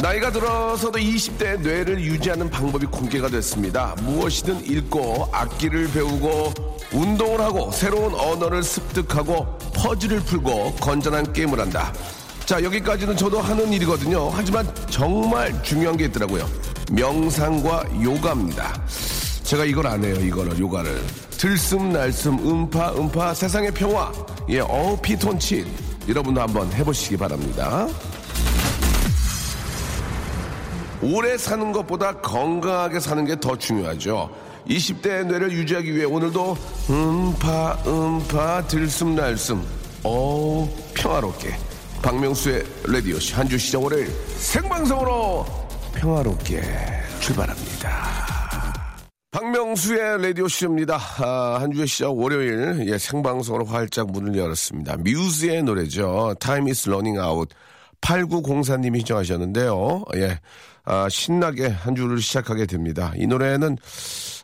나이가 들어서도 20대 뇌를 유지하는 방법이 공개가 됐습니다. 무엇이든 읽고 악기를 배우고 운동을 하고 새로운 언어를 습득하고 퍼즐을 풀고 건전한 게임을 한다. 자 여기까지는 저도 하는 일이거든요. 하지만 정말 중요한 게 있더라고요. 명상과 요가입니다. 제가 이걸 안 해요. 이거를 요가를 들숨 날숨 음파 음파 세상의 평화 예 어피톤치 여러분도 한번 해보시기 바랍니다. 오래 사는 것보다 건강하게 사는 게 더 중요하죠. 20대의 뇌를 유지하기 위해 오늘도 음파 음파 들숨날숨 어 평화롭게 박명수의 라디오씨 한주 시작 월요일 생방송으로 평화롭게 출발합니다. 박명수의 라디오쇼입니다. 아, 한 주의 시작 월요일 예, 생방송으로 활짝 문을 열었습니다. 뮤즈의 노래죠. Time is running out. 8904님이 신청하셨는데요. 예. 아, 신나게 한 주를 시작하게 됩니다. 이 노래는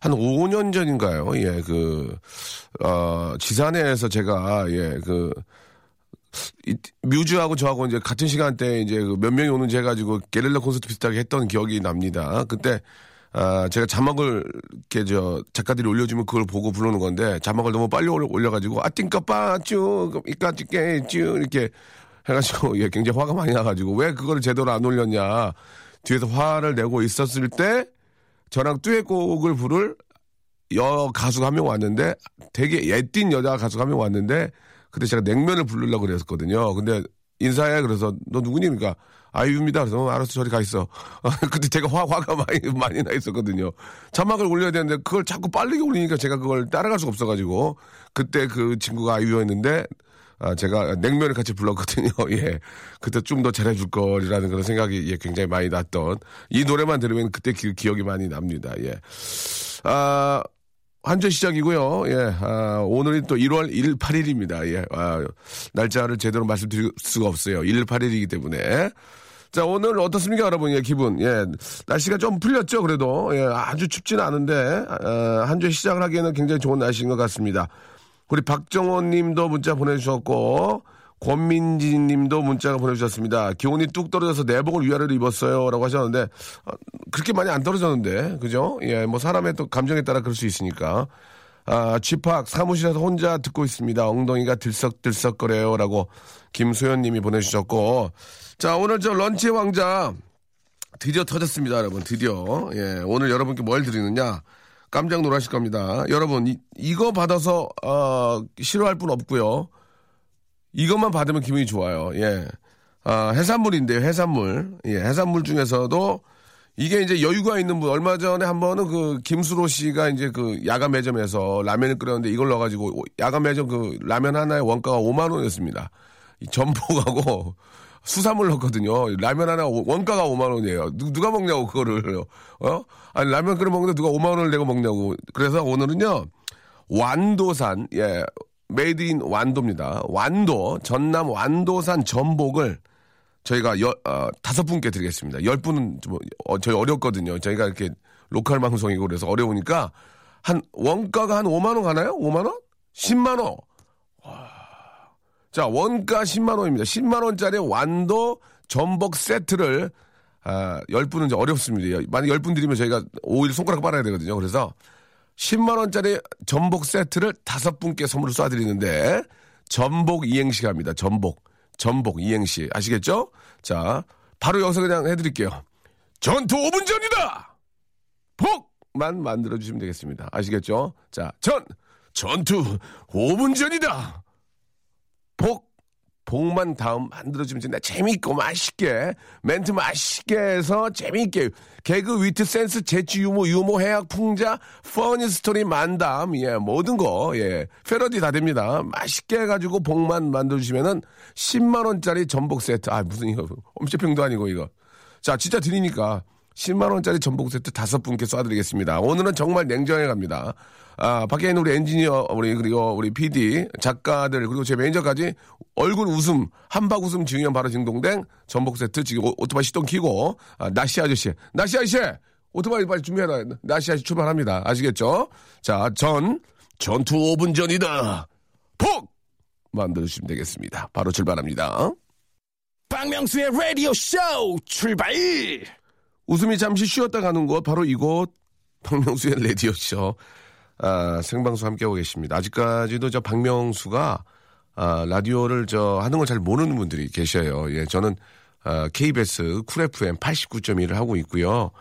한 5년 전인가요? 예, 그, 어, 지산에서 제가, 예, 그, 이, 뮤즈하고 저하고 이제 같은 시간대에 이제 그몇 명이 오는지 해가지고 게릴라 콘서트 비슷하게 했던 기억이 납니다. 그때, 아, 제가 자막을 이렇게 저 작가들이 올려주면 그걸 보고 부르는 건데 자막을 너무 빨리 올려- 올려가지고 아 띵까 빠쭈 이까지 깨쭈 이렇게 해가지고 예 굉장히 화가 많이 나가지고 왜 그거를 제대로 안 올렸냐 뒤에서 화를 내고 있었을 때 저랑 듀엣곡을 부를 여 가수가 한 명 왔는데 되게 예띤 여자 가수가 한 명 왔는데 그때 제가 냉면을 부르려고 그랬었거든요. 근데 인사해 그래서 너 누구니? 그러니까 아이유입니다. 그래서 어, 알았어 저리 가 있어. 그때 제가 화, 화가 많이 많이 나 있었거든요. 자막을 올려야 되는데 그걸 자꾸 빠르게 올리니까 제가 그걸 따라갈 수가 없어가지고 그때 그 친구가 아이유였는데 아, 제가 냉면을 같이 불렀거든요. 예. 그때 좀 더 잘해줄 걸이라는 그런 생각이 예, 굉장히 많이 났던 이 노래만 들으면 그때 그 기억이 많이 납니다. 예. 아, 한주 시작이고요. 예. 아, 오늘이 또 1월 1일 8일입니다. 예. 아, 날짜를 제대로 말씀드릴 수가 없어요. 1일 8일이기 때문에. 자, 오늘 어떻습니까, 여러분? 예, 기분. 예. 날씨가 좀 풀렸죠, 그래도. 예, 아주 춥지는 않은데, 아, 한 주 시작을 하기에는 굉장히 좋은 날씨인 것 같습니다. 우리 박정호 님도 문자 보내주셨고, 권민지 님도 문자가 보내주셨습니다. 기온이 뚝 떨어져서 내복을 위아래로 입었어요. 라고 하셨는데, 아, 그렇게 많이 안 떨어졌는데, 그죠? 예, 뭐 사람의 또 감정에 따라 그럴 수 있으니까. 아, 집합 사무실에서 혼자 듣고 있습니다. 엉덩이가 들썩들썩거려요. 라고 김소연 님이 보내주셨고, 자, 오늘 저 런치 왕자 드디어 터졌습니다, 여러분. 드디어. 예, 오늘 여러분께 뭘 드리느냐? 깜짝 놀라실 겁니다. 여러분, 이, 이거 받아서, 어, 싫어할 분 없고요. 이것만 받으면 기분이 좋아요. 예. 아, 해산물인데요, 해산물. 예, 해산물 중에서도 이게 이제 여유가 있는 분, 얼마 전에 한 번은 그 김수로 씨가 이제 그 야간 매점에서 라면을 끓였는데 이걸 넣어가지고 야간 매점 그 라면 하나의 원가가 5만원이었습니다. 이 전복하고 수산물 넣거든요. 라면 하나 오- 원가가 5만 원이에요. 누, 누가 먹냐고 그거를 어? 아니 라면 끓여 먹는데 누가 5만 원을 내고 먹냐고. 그래서 오늘은요 완도산 예 made in 완도입니다. 완도 전남 완도산 전복을 저희가 여, 어, 다섯 분께 드리겠습니다. 열 분은 좀 어, 저희 어렵거든요. 저희가 이렇게 local 방송이고 그래서 어려우니까 한 원가가 한 5만 원 가나요? 5만 원? 10만 원. 자, 원가 10만 원입니다. 10만 원짜리 완도 전복 세트를 아, 10분은 이제 어렵습니다. 만약 10분 드리면 저희가 5일 손가락 빨아야 되거든요. 그래서 10만 원짜리 전복 세트를 다섯 분께 선물을 쏴드리는데 전복 이행시 갑니다. 전복. 전복 이행시. 아시겠죠? 자, 바로 여기서 그냥 해드릴게요. 전투 5분 전이다! 복만 만들어주시면 되겠습니다. 아시겠죠? 자, 전! 전투 5분 전이다! 복! 복만 다음 만들어주면 된다. 재미있고 맛있게 멘트 맛있게 해서 재미있게 개그 위트 센스 재치 유머 유머 해학 풍자 funny story 만담 예 모든 거 예 패러디 다 됩니다. 맛있게 해가지고 복만 만들어주시면은 10만 원짜리 전복 세트 아 무슨 이거 홈쇼핑도 아니고 이거 자 진짜 드리니까 10만 원짜리 전복 세트 다섯 분께 쏴드리겠습니다. 오늘은 정말 냉정하게 갑니다. 아, 밖에 있는 우리 엔지니어, 우리, 그리고 우리 PD, 작가들, 그리고 제 매니저까지 얼굴 웃음, 한박 웃음 증명 바로 징동댕 전복 세트 지금 오- 오토바이 시동 키고, 아, 나시 아저씨, 나시 아저씨! 오토바이 빨리 준비해라. 나시 아저씨 출발합니다. 아시겠죠? 자, 전, 전투 5분 전이다. 폭! 만들어주시면 되겠습니다. 바로 출발합니다. 박명수의 라디오 쇼 출발! 웃음이 잠시 쉬었다 가는 곳 바로 이곳 박명수의 레디오쇼 아, 생방송 함께하고 계십니다. 아직까지도 저 박명수가 아, 라디오를 저 하는 걸 잘 모르는 분들이 계셔요. 예, 저는 아, KBS 쿨 FM 89.1을 하고 있고요.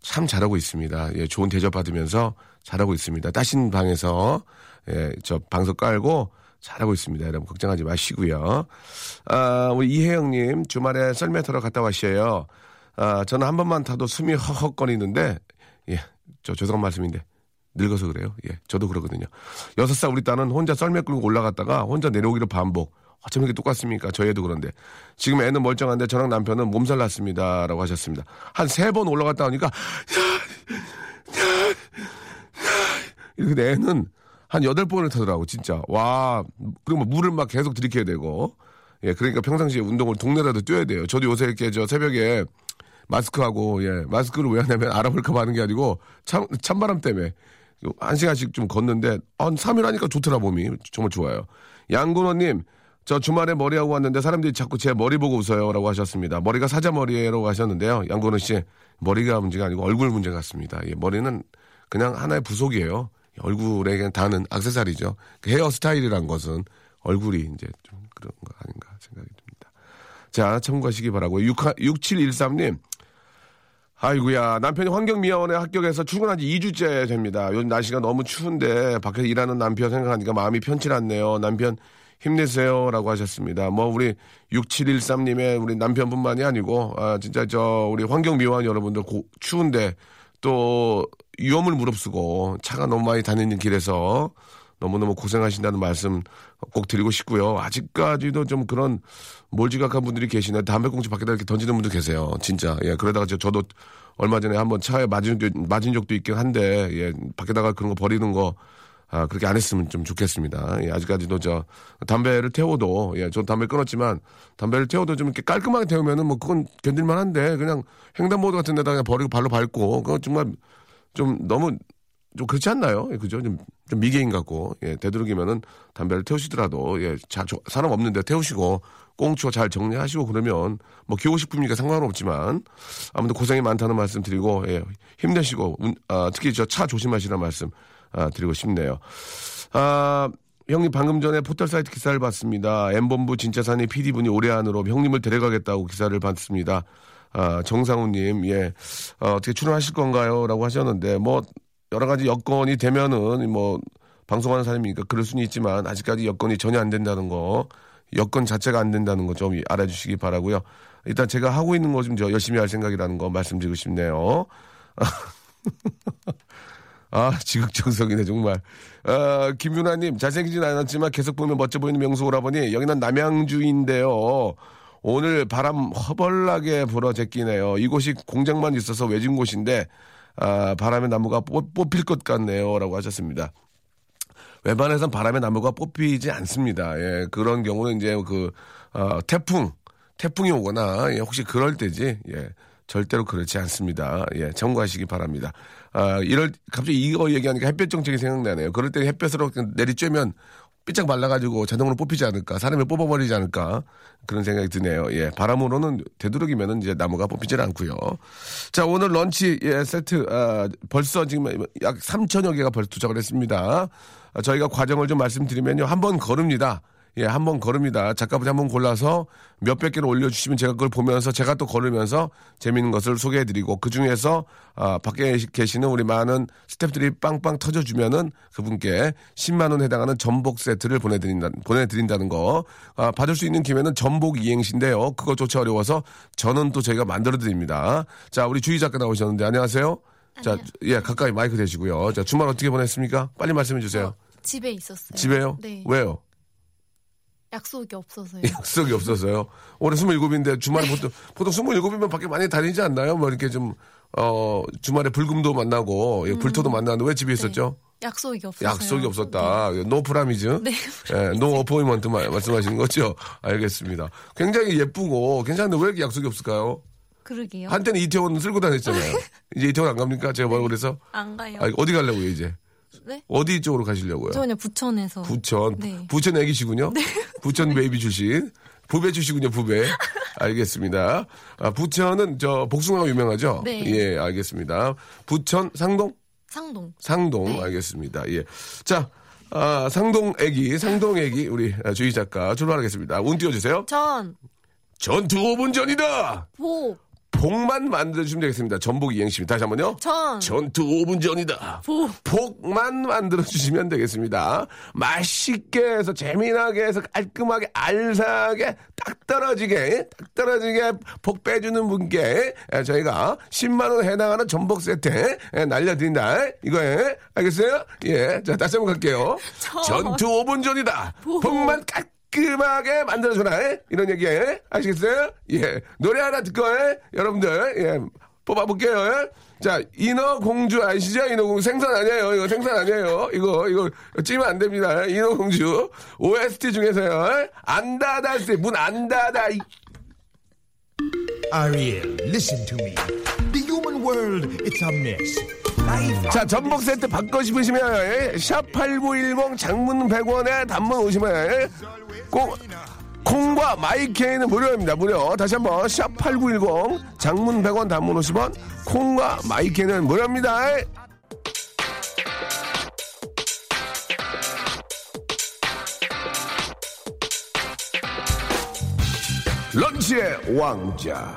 참 잘하고 있습니다. 예, 좋은 대접 받으면서 잘하고 있습니다. 따신 방에서 예, 저 방석 깔고 잘하고 있습니다. 여러분 걱정하지 마시고요. 아, 우리 이혜영님 주말에 썰매 타러 갔다 왔어요. 아, 저는 한 번만 타도 숨이 헉헉거리는데, 예, 저 죄송한 말씀인데, 늙어서 그래요. 예, 저도 그러거든요. 여섯 살 우리 딸은 혼자 썰매 끌고 올라갔다가 혼자 내려오기를 반복. 어쩜 이렇게 똑같습니까? 저희 애도 그런데. 지금 애는 멀쩡한데 저랑 남편은 몸살 났습니다. 라고 하셨습니다. 한 세 번 올라갔다 오니까, 이렇게 애는 한 여덟 번을 타더라고, 진짜. 와, 그리고 뭐 물을 막 계속 들이켜야 되고. 예, 그러니까 평상시에 운동을 동네라도 뛰어야 돼요. 저도 요새 이렇게 저 새벽에 마스크하고, 예, 마스크를 왜 하냐면 알아볼까 하는 게 아니고 참, 찬바람 때문에 한 시간씩 좀 걷는데 한 3일 하니까 좋더라, 몸이. 정말 좋아요. 양근호님, 저 주말에 머리하고 왔는데 사람들이 자꾸 제 머리 보고 웃어요. 라고 하셨습니다. 머리가 사자 머리라고 하셨는데요. 양근호 씨, 머리가 문제가 아니고 얼굴 문제 같습니다. 예, 머리는 그냥 하나의 부속이에요. 얼굴에 그냥 다는 악세사리죠. 그 헤어 스타일이란 것은 얼굴이 이제 좀 그런 거 아닌가 생각이 듭니다. 자, 참고하시기 바라고요. 6, 6713님. 아이고야, 남편이 환경미화원에 합격해서 출근한 지 2주째 됩니다. 요즘 날씨가 너무 추운데 밖에서 일하는 남편 생각하니까 마음이 편치 않네요. 남편 힘내세요. 라고 하셨습니다. 뭐, 우리 6713님의 우리 남편뿐만이 아니고, 아, 진짜 저, 우리 환경미화원 여러분들 고- 추운데 또 위험을 무릅쓰고 차가 너무 많이 다니는 길에서 너무너무 고생하신다는 말씀 꼭 드리고 싶고요. 아직까지도 좀 그런 몰지각한 분들이 계시네. 담배꽁초 밖에다 이렇게 던지는 분들 계세요. 진짜. 예. 그러다가 저- 저도 얼마 전에 한번 차에 맞은, 적- 맞은 적도 있긴 한데, 예. 밖에다가 그런 거 버리는 거, 아, 그렇게 안 했으면 좀 좋겠습니다. 예, 아직까지도 저, 담배를 태워도, 예, 전 담배 끊었지만, 담배를 태워도 좀 이렇게 깔끔하게 태우면은 뭐 그건 견딜만 한데, 그냥 횡단보도 같은 데다가 그냥 버리고 발로 밟고, 그건 정말 좀 너무 좀 그렇지 않나요? 예, 그죠? 좀, 좀 미개인 같고, 예, 되도록이면은 담배를 태우시더라도, 예, 자, 저, 사람 없는데 태우시고, 꽁초 잘 정리하시고 그러면, 뭐, 기호식품이니까 상관은 없지만, 아무튼 고생이 많다는 말씀 드리고, 예, 힘내시고, 운- 아, 특히 저 차 조심하시라는 말씀, 아, 드리고 싶네요. 아, 형님 방금 전에 포털 사이트 기사를 봤습니다. M본부 진짜산이 PD분이 올해 안으로 형님을 데려가겠다고 기사를 봤습니다. 아, 정상우님, 예, 어, 어떻게 출연하실 건가요? 라고 하셨는데, 뭐, 여러 가지 여건이 되면은, 뭐, 방송하는 사람이니까 그럴 수는 있지만, 아직까지 여건이 전혀 안 된다는 거, 여건 자체가 안 된다는 거 좀 알아주시기 바라고요 일단 제가 하고 있는 거좀 열심히 할 생각이라는 거 말씀드리고 싶네요. 아, 지극정성이네, 정말. 아, 김윤아님, 잘생기진 않았지만 계속 보면 멋져 보이는 명수 오라버니, 여기는 남양주인데요. 오늘 바람 허벌나게 불어 제끼네요. 이곳이 공장만 있어서 외진 곳인데, 아, 바람의 나무가 뽑, 뽑힐 것 같네요. 라고 하셨습니다. 웬만해선 바람의 나무가 뽑히지 않습니다. 예, 그런 경우는 이제 그, 어, 태풍, 태풍이 오거나, 예, 혹시 그럴 때지, 예, 절대로 그렇지 않습니다. 예, 참고하시기 바랍니다. 아, 이럴, 갑자기 이거 얘기하니까 햇볕 정책이 생각나네요. 그럴 때 햇볕으로 내리쬐면 삐짝 말라가지고 자동으로 뽑히지 않을까, 사람을 뽑아버리지 않을까, 그런 생각이 드네요. 예, 바람으로는 되도록이면은 이제 나무가 뽑히질 않고요 자, 오늘 런치, 예, 세트, 아, 벌써 지금 약 3천여 개가 벌써 도착을 했습니다. 아, 저희가 과정을 좀 말씀드리면요. 한 번 걸읍니다. 예, 한 번 걸읍니다. 작가분이 한 번 골라서 몇백 개를 올려주시면 제가 그걸 보면서 제가 또 걸으면서 재밌는 것을 소개해드리고 그 중에서 아, 밖에 계시는 우리 많은 스탭들이 빵빵 터져주면은 그분께 10만 원 해당하는 전복 세트를 보내드린다, 보내드린다는 거. 아, 받을 수 있는 기회는 전복 이행시인데요. 그것조차 어려워서 저는 또 저희가 만들어드립니다. 자, 우리 주희 작가 나오셨는데 안녕하세요. 자, 예, 가까이 마이크 대시고요. 자, 주말 어떻게 보냈습니까? 빨리 말씀해 주세요. 집에 있었어요. 집에요? 네. 왜요? 약속이 없어서요. 약속이 없어서요. 올해 27인데 주말에 보통, 보통 27이면 밖에 많이 다니지 않나요? 뭐 이렇게 좀, 어, 주말에 불금도 만나고, 예, 불토도 만나는데 왜 집에 있었죠? 약속이 없어서요. 약속이 없었다. No promise. 네. 예, no appointment 말씀하시는 거죠? 알겠습니다. 굉장히 예쁘고 괜찮은데 왜 이렇게 약속이 없을까요? 그러게요. 한때는 이태원 쓸고 다녔잖아요. 이제 이태원 안 갑니까? 제가 뭐라고 그래서? 안 가요. 아, 어디 가려고요, 이제? 네? 어디 쪽으로 가시려고요? 저 그냥 부천에서. 부천. 네. 부천 애기시군요. 부천 baby 출신. 부배 출신군요, 부배. 알겠습니다. 아, 부천은 저 복숭아가 유명하죠? 네. 예, 알겠습니다. 부천 상동? 상동. 상동 네. 알겠습니다. 예. 자, 아, 상동 애기, 상동 애기 우리 아, 주희 작가 출발하겠습니다. 운 띄워 주세요. 전, 전투 5분 전이다. 복, 복만 만들어 주시면 되겠습니다. 전복 이행시입니다. 다시 한 번요. 전, 전투 5분 전이다. 복. 복만 만들어 주시면 되겠습니다. 맛있게 해서 재미나게 해서 깔끔하게 알싸하게 딱 떨어지게 딱 떨어지게 복 빼주는 분께 예, 저희가 10만 원 해당하는 전복 세트 예, 날려드린다. 이거에 알겠어요? 예, 자 다시 한번 갈게요. 전. 전투 5분 전이다. 복만 깔끔 하게 만들어주나 이런 얘기 예? 아시겠어요? 예 노래 하나 듣고 예? 여러분들 예 뽑아볼게요. 예? 자, 인어공주 아시죠? 인어공주 생선 아니에요. 이거 생선 아니에요. 이거, 이거, 찌면 안 됩니다. 인어공주. OST 중에서요. 안 닫아, 문 안 닫아. 이- Ariel, listen to me. The human world, it's a mess. 자, 전복 세트 받고 싶으시면, 예? 샵8910 장문 100원에 단문 50원, 예? 꼭, 콩과 마이케이는 무료입니다. 무료. 다시 한 번, 샵8910 장문 100원 단문 50원, 콩과 마이케이는 무료입니다. 런치의 왕자.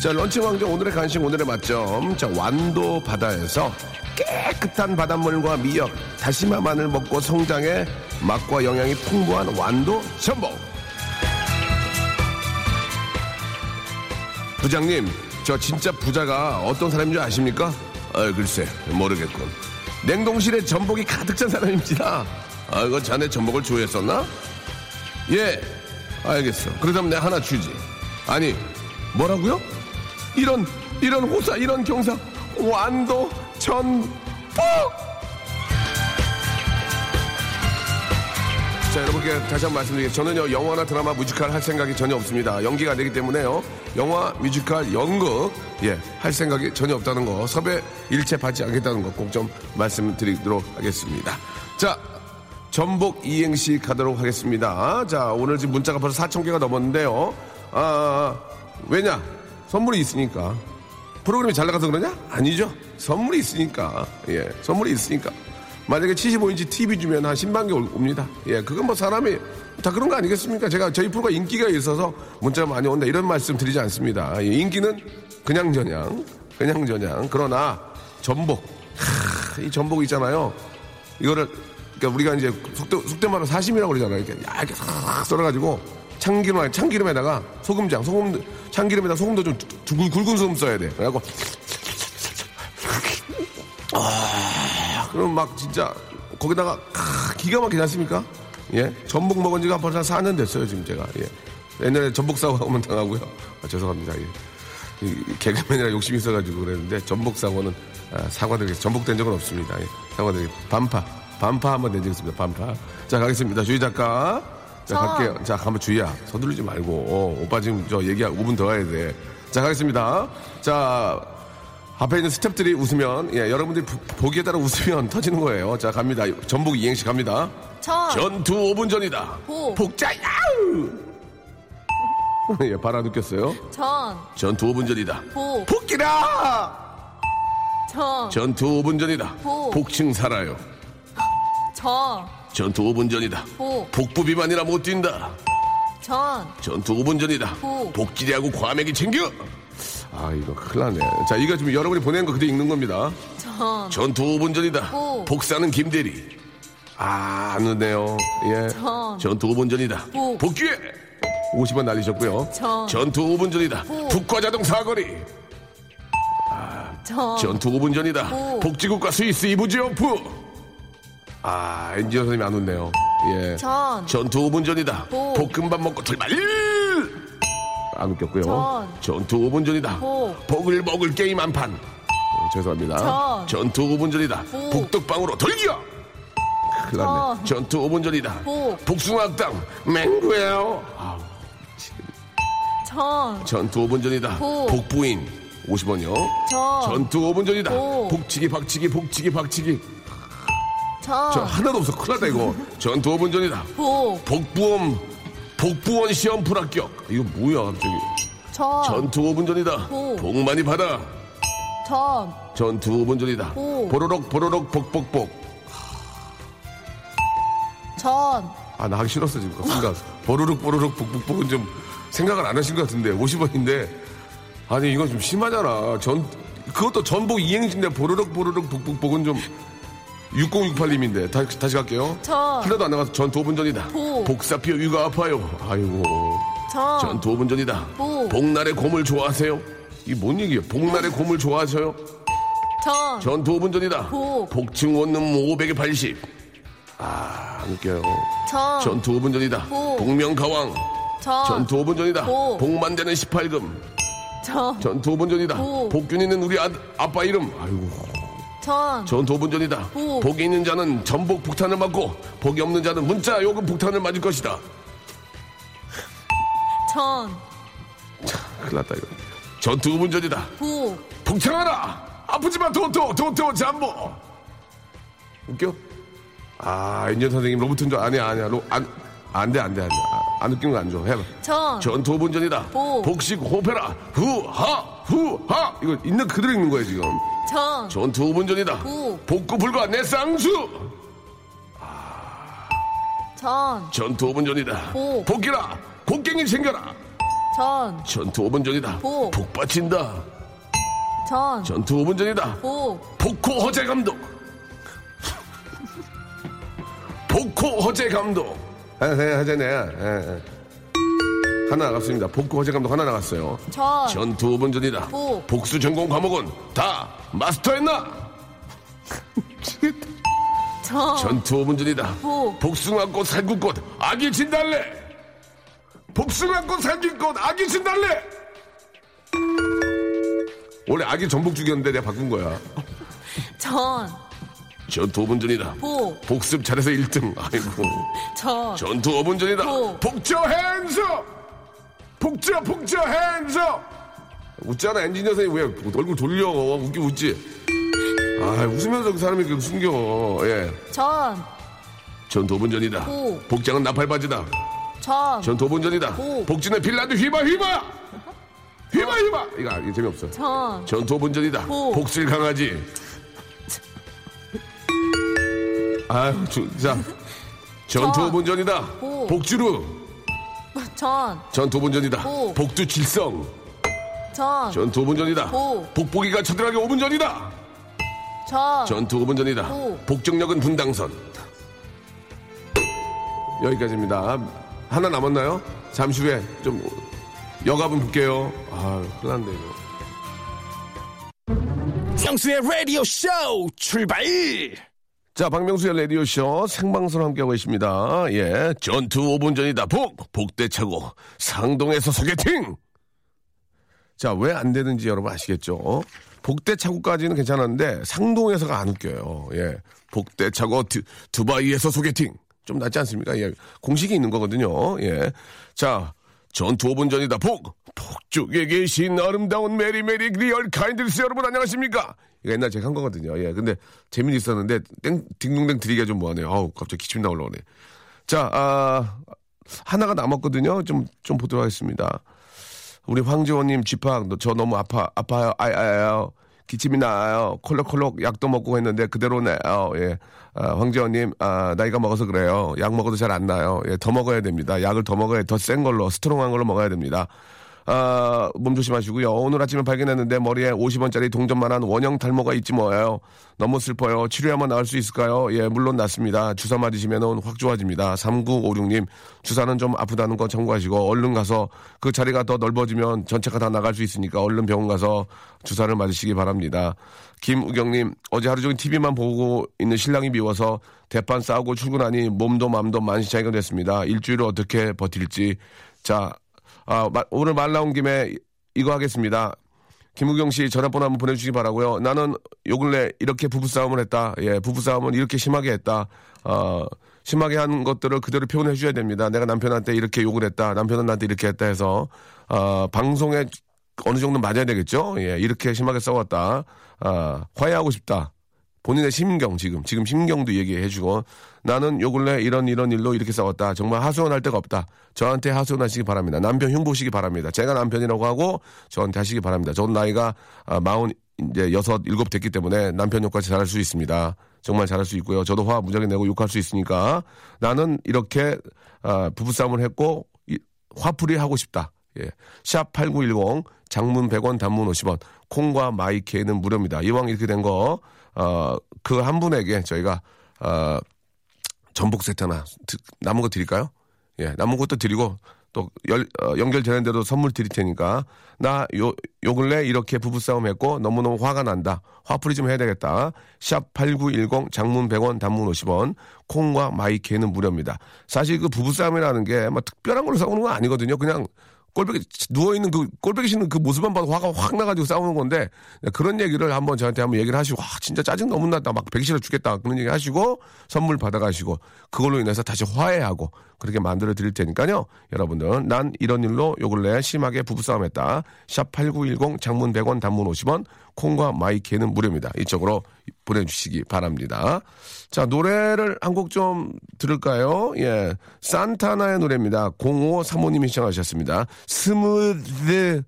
자, 런치 왕자 오늘의 간식 오늘의 맛점. 자, 완도 바다에서 깨끗한 바닷물과 미역, 다시마 마늘 먹고 성장해 맛과 영양이 풍부한 완도 전복. 부장님, 저 진짜 부자가 어떤 사람인 줄 아십니까? 아, 글쎄, 모르겠군. 냉동실에 전복이 가득 찬 사람입니다. 아, 이거 자네 전복을 좋아했었나? 예, 알겠어. 그러다면 내가 하나 주지. 아니, 뭐라고요? 이런, 이런 호사, 이런 경사, 완도, 전복! 자, 여러분께 다시 한번 말씀드리겠습니다. 저는요, 영화나 드라마, 뮤지컬 할 생각이 전혀 없습니다. 연기가 안 되기 때문에요. 영화, 뮤지컬, 연극, 예, 할 생각이 전혀 없다는 거, 섭외 일체 받지 않겠다는 거 꼭 좀 말씀드리도록 하겠습니다. 자, 전복 이행시 가도록 하겠습니다. 자, 오늘 지금 문자가 벌써 4,000개가 넘었는데요. 아, 왜냐? 선물이 있으니까. 프로그램이 잘 나가서 그러냐? 아니죠. 선물이 있으니까. 예, 선물이 있으니까. 만약에 75인치 TV 주면 한 10만 개 올- 옵니다. 예, 그건 뭐 사람이 다 그런 거 아니겠습니까? 제가 저희 프로가 인기가 있어서 문자가 많이 온다 이런 말씀 드리지 않습니다. 예, 인기는 그냥 저냥, 그냥 저냥. 그러나 전복, 하, 이 전복 있잖아요. 이거를 그러니까 우리가 이제 속도 속대 말로 사심이라고 그러잖아요. 이렇게 얇게 싹 썰어가지고 참기름 참기름에다가 소금장, 소금 참기름에다 소금도 좀 두- 굵- 굵은 소금 써야 돼. 그래갖고 아, 그럼 막 진짜 거기다가 크, 기가 막히지 않습니까? 예, 전복 먹은 지가 벌써 한 4년 됐어요 지금 제가. 예, 옛날에 전복 사고 하면 당하고요. 아, 죄송합니다. 예. 개그맨이라 욕심이 있어가지고 그랬는데 전복 사고는 아, 사과드리겠습니다. 전복된 적은 없습니다. 예, 사과드리겠습니다. 반파, 반파 한번 있습니다. 반파. 자 가겠습니다. 주희 작가. 자 저. 갈게요. 자 가면 주희야 서두르지 말고 어, 오빠 지금 저 얘기 5분 더 해야 돼. 자 가겠습니다. 자 앞에 있는 스탭들이 웃으면 예, 여러분들이 부- 보기에 따라 웃으면 터지는 거예요. 자 갑니다. 전복 이행시 갑니다. 전, 전투 5분 전이다. 복. 복자야. 예, 바라 느꼈어요. 전, 전투 5분 전이다. 복, 복기라. 전, 전투 5분 전이다. 복. 복층 살아요. 저, 전투 5분 전이다. 복, 복부 비만이라 못 뛴다. 전, 전투 5분 전이다. 오. 복지리하고 과메기 챙겨. 아 이거 큰일 나네. 자 이거 지금 여러분이 보낸 거 그대로 읽는 겁니다. 전, 전투 5분 전이다. 오. 복사는 김대리. 아, 안 웃네요. 예. 전. 전투 5분 전이다. 오. 복귀해! 50원 날리셨고요. 전. 전투 5분 전이다. 오. 북과자동 사거리. 전, 전투 5분 전이다. 오. 복지국가 스위스 이부지오프. 아, 엔지니어 선생님이 안 웃네요. 예. 전. 전투 5분 전이다. 오. 볶음밥 먹고 털말. 안 웃겼고요. 전. 전투 5분 전이다. 오. 보글보글 게임 한 판. 어, 죄송합니다. 전. 전투 5분 전이다. 오. 북덕방으로 돌겨! 큰일 났네. 전. 전투 5분 전이다. 오. 복숭아땅 맹구예요. 아우, 전, 전투 5분 전이다. 오. 복부인 50원이요. 전, 전투 5분 전이다. 오. 복치기 박치기 복치기 박치기. 저 전, 하나도 없어. 큰일 났다 이거. 전투 5분 전이다. 복, 복부원 복부원 시험 불합격. 이거 뭐야 갑자기. 전, 전투 5분 전이다. 오. 복 많이 받아. 전, 전투 5분 전이다. 오. 보로록 보로록 복복복. 전, 아, 나 하기 싫었어, 지금. 그 순간. 보르륵, 보르륵, 북북북은 좀 생각을 안 하신 것 같은데, 50원인데. 아니, 이건 좀 심하잖아. 전, 그것도 전복 이행시인데, 보르륵, 보르륵, 북북북은 좀 6068님인데. 다시, 다시 갈게요. 전. 하나도 안 나가서 전투 5분 전이다. 복. 복사피어 위가 아파요. 아이고. 전, 전투 5분 전이다. 복. 복날의 곰을 좋아하세요? 이게 뭔 얘기예요? 복날의 곰을 좋아하셔요? 전, 전투 5분 전이다. 복. 복층 원룸 500에 80. 아, 안 웃겨요. 전, 전투 5분 전이다. 복. 복명가왕. 전, 전투 5분 전이다. 복. 복만대는 18금. 전, 전투 5분 전이다. 복. 복균 있는 우리 아, 아빠 이름. 아이고. 전, 전투 5분 전이다. 복. 복이 있는 자는 전복 폭탄을 맞고 복이 없는 자는 문자 요금 폭탄을 맞을 것이다. 전, 큰일 났다 이거. 전투 5분 전이다. 복, 폭창하라. 아프지만 도토 도토 잠보. 웃겨? 아 인연 선생님 로봇인 줄 아니야 아니야 로, 안 안돼 안돼 안돼 안 웃기는 거안 좋아 해봐. 전, 전투 5분 전이다. 복. 복식 호페라 후하 후하 이거 있는 그대로 읽는 거야 지금. 전, 전투 5분 전이다. 복. 복구 불가 내 쌍수. 전, 전투 5분 전이다. 복. 복기라 곡괭이 챙겨라. 전, 전투 5분 전이다. 복. 복 받친다. 전, 전투 5분 전이다. 복, 복호 허재 감독. 복호 허재 감독. 아, 네, 하자네. 하나 나갔습니다. 복호 허재 감독 하나 나갔어요. 전, 전투 5분 전이다. 복. 복수 전공 과목은 다 마스터했나? 전, 전투 5분 전이다. 복. 복숭아꽃 살구꽃 아기 진달래. 복숭아꽃 살구꽃 아기 진달래. 원래 아기 전복죽이었는데 내가 바꾼 거야. 전, 전투 5분 전이다. 복, 복습 잘해서 1등. 아이고. 전, 전투 5분 전이다. 복. 복저 핸 복저, 복저 핸즈업! 웃잖아, 엔지니어 선생님. 왜 얼굴 돌려. 웃기 웃지? 아, 웃으면서 그 사람이 그 숨겨. 예. 전, 전투 5분 전이다. 복. 복장은 나팔바지다. 전, 전투 5분 전이다. 복. 복진의 빌라도 휘바, 휘바! 휘바, 휘바! 이거, 이거 재미없어. 전, 전투 5분 전이다. 복. 복슬 강아지. 아유, 주, 자. 전투 전. 5분 전이다. 복. 복주루. 전, 전투 5분 전이다. 복. 복두 칠성. 전, 전투 5분 전이다. 복. 복보기가 쳐들어가기 5분 전이다. 전, 전투 5분 전이다. 복. 복정력은 분당선. 여기까지입니다. 하나 남았나요? 잠시 후에 좀 여가분 볼게요. 아, 큰일 났네, 이거. 정수의 라디오 쇼 출발! 자, 박명수의 라디오쇼 생방송 함께하고 계십니다. 예. 전투 5분 전이다. 복! 복대차고 상동에서 소개팅! 자, 왜 안 되는지 여러분 아시겠죠? 복대차고까지는 괜찮았는데 상동에서가 안 웃겨요. 예. 복대차고 두, 두바이에서 소개팅! 좀 낫지 않습니까? 예. 공식이 있는 거거든요. 예. 자, 전투 5분 전이다. 복! 폭죽에 계신 아름다운 메리메리 리얼 카인들스 여러분 안녕하십니까? 이거 옛날 제가 한 거거든요. 예. 근데 재미는 있었는데 땡, 딩동댕 드리기가 좀 뭐하네요. 아우, 갑자기 기침 나올라오네. 자, 아, 하나가 남았거든요. 좀, 좀 보도록 하겠습니다. 우리 황지원님 집합, 너- 저 너무 아파, 아파요, 아야야요. 기침이 나요. 콜록콜록 약도 먹고 했는데 그대로네요. 예. 아, 황재원님, 아, 나이가 먹어서 그래요. 약 먹어도 잘 안 나요. 예, 더 먹어야 됩니다. 약을 더 먹어야 더 센 걸로, 스트롱한 걸로 먹어야 됩니다. 아, 몸 조심하시고요. 오늘 아침에 발견했는데 머리에 50원짜리 동전만한 원형 탈모가 있지 뭐예요. 너무 슬퍼요. 치료하면 나을 수 있을까요? 예, 물론 낫습니다. 주사 맞으시면 확 좋아집니다. 3956님, 주사는 좀 아프다는 거 참고하시고, 얼른 가서 그 자리가 더 넓어지면 전체가 다 나갈 수 있으니까 얼른 병원 가서 주사를 맞으시기 바랍니다. 김우경님, 어제 하루 종일 TV만 보고 있는 신랑이 미워서 대판 싸우고 출근하니 몸도 마음도 만시차이가 됐습니다. 일주일을 어떻게 버틸지. 자, 아, 마- 오늘 말 나온 김에 이거 하겠습니다. 김우경 씨 전화번호 한번 보내주시기 바라고요. 나는 요 근래 이렇게 부부싸움을 했다. 예, 부부싸움은 이렇게 심하게 했다. 어, 심하게 한 것들을 그대로 표현해 주셔야 됩니다. 내가 남편한테 이렇게 욕을 했다. 남편은 나한테 이렇게 했다 해서, 어, 방송에 어느 정도 맞아야 되겠죠? 예, 이렇게 심하게 싸웠다. 아, 화해하고 싶다. 본인의 심경 지금 지금 심경도 얘기해 주고 나는 요 근래 이런 이런 일로 이렇게 싸웠다. 정말 하소연할 데가 없다. 저한테 하소연하시기 바랍니다. 남편 흉보시기 바랍니다. 제가 남편이라고 하고 저한테 하시기 바랍니다. 전 나이가 아, 마흔 이제 여섯 일곱 됐기 때문에 남편 욕까지 잘할 수 있습니다. 정말 잘할 수 있고요. 저도 화 무지하게 내고 욕할 수 있으니까 나는 이렇게 아, 부부싸움을 했고 이- 화풀이 하고 싶다. 예. 샵8910 장문 100원 단문 50원 콩과 마이케이는 무료입니다. 이왕 이렇게 된거 어, 그 한 분에게 저희가 어, 전복 세트나 드- 남은 거 드릴까요? 예, 남은 것도 드리고 또 열, 어, 연결되는 대로 선물 드릴 테니까 나 요 요 근래 이렇게 부부싸움 했고 너무너무 화가 난다. 화풀이 좀 해야 되겠다. 샵 8910 장문 100원 단문 50원 콩과 마이케이는 무료입니다. 사실 그 부부싸움이라는 게뭐 특별한 걸로 싸우는 건 아니거든요. 그냥 꼴배기 누워있는 그 꼴배기 싫은 그 모습만 봐도 화가 확 나가지고 싸우는 건데 그런 얘기를 한번 저한테 한번 얘기를 하시고 와 진짜 짜증 너무 났다. 막 싫어 죽겠다. 그런 얘기 하시고 선물 받아가시고 그걸로 인해서 다시 화해하고 그렇게 만들어 드릴 테니까요. 여러분들 난 이런 일로 요 근래 심하게 부부싸움했다. 샵 8910 장문 100원 단문 50원 콩과 마이케이는 무료입니다. 이쪽으로 보내주시기 바랍니다. 자 노래를 한 곡 좀 들을까요? 예 산타나의 노래입니다. 0535님이 신청하셨습니다. Smooth.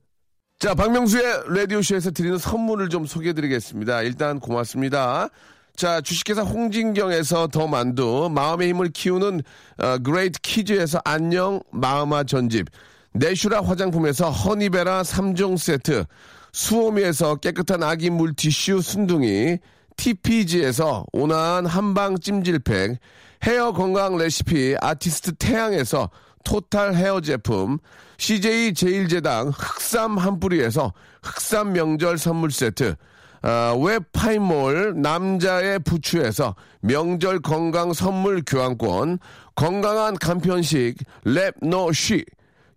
자, 박명수의 라디오쇼에서 드리는 선물을 좀 소개해 드리겠습니다. 일단 고맙습니다. 자, 주식회사 홍진경에서 더 만두, 마음의 힘을 키우는 어, 그레이트 키즈에서 안녕 마음아 전집, 내슈라 화장품에서 허니베라 3종 세트, 수오미에서 깨끗한 아기 물티슈 순둥이, TPG에서 온화한 한방 찜질팩, 헤어 건강 레시피 아티스트 태양에서 토탈 헤어 제품, CJ 제일제당 흑삼 한 뿌리에서 흑삼 명절 선물 세트, 아, 웹파이몰 남자의 부추에서 명절 건강 선물 교환권, 건강한 간편식 랩노쉬,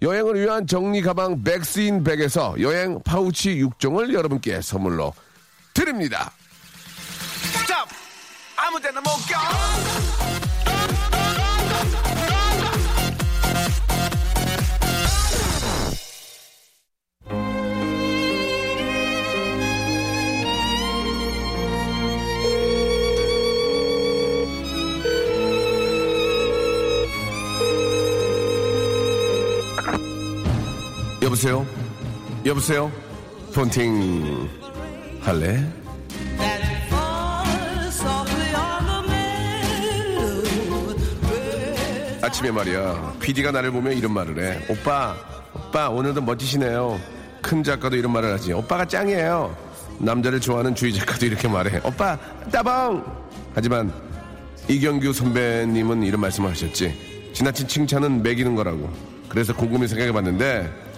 여행을 위한 정리 가방 백스인백에서 여행 파우치 6종을 여러분께 선물로 드립니다. Stop! 아무 데나 못 가! 여보세요? 여보세요? 폰팅 할래? 아침에 말이야. PD가 나를 보면 이런 말을 해. 오빠 오빠 오늘도 멋지시네요. 큰 작가도 이런 말을 하지. 오빠가 짱이에요. 남자를 좋아하는 주위 작가도 이렇게 말해. 오빠 따봉! 하지만 이경규 선배님은 이런 말씀을 하셨지. 지나친 칭찬은 매기는 거라고. 그래서 곰곰이 생각해 봤는데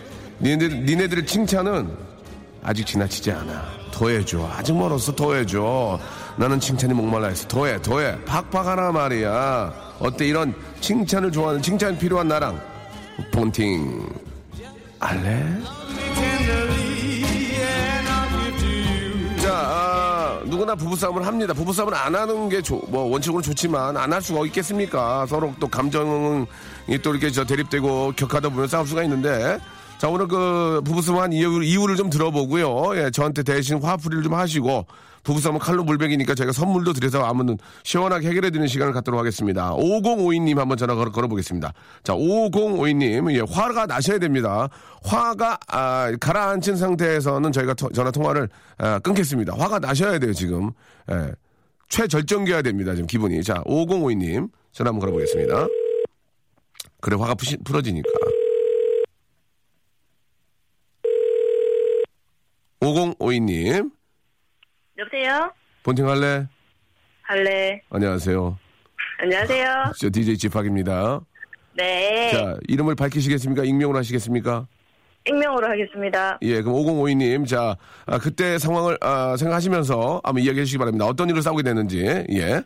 니네들, 니네들의 칭찬은 아직 지나치지 않아. 더 해줘. 아직 멀었어. 더 해줘. 나는 칭찬이 목말라 했어. 더해 더해. 팍팍 하나 말이야. 어때? 이런 칭찬을 좋아하는 칭찬 필요한 나랑. 폰팅. 할래? 자, 아, 누구나 부부싸움을 합니다. 부부싸움을 안 하는 게뭐 원칙으로 좋지만 안 할 수가 있겠습니까? 서로 또 감정이 또 이렇게 저 대립되고 격하다 보면 싸울 수가 있는데 자, 오늘 그 부부싸움 한 이유, 이유를 좀 들어보고요. 예, 저한테 대신 화풀이를 좀 하시고 부부싸움은 칼로 물베기니까 저희가 선물도 드려서 아무튼 시원하게 해결해드리는 시간을 갖도록 하겠습니다. 5052님 한번 전화 걸어, 걸어보겠습니다. 자, 5052님, 예, 화가 나셔야 됩니다. 화가, 아, 가라앉힌 상태에서는 저희가 토- 전화 통화를 아, 끊겠습니다. 화가 나셔야 돼요, 지금. 예. 최절정기해야 됩니다, 지금 기분이. 자, 5052님, 전화 한번 걸어보겠습니다. 그래, 화가 푸시, 풀어지니까. 5052님, 여보세요? 본팅 할래? 할래. 안녕하세요. 안녕하세요. 저 DJ 지팍입니다. 네. 자, 이름을 밝히시겠습니까? 익명으로 하시겠습니까? 익명으로 하겠습니다. 예, 그럼 5052님, 자, 아, 그때 상황을 아, 생각하시면서 한번 이야기해 주시기 바랍니다. 어떤 일을 싸우게 됐는지, 예.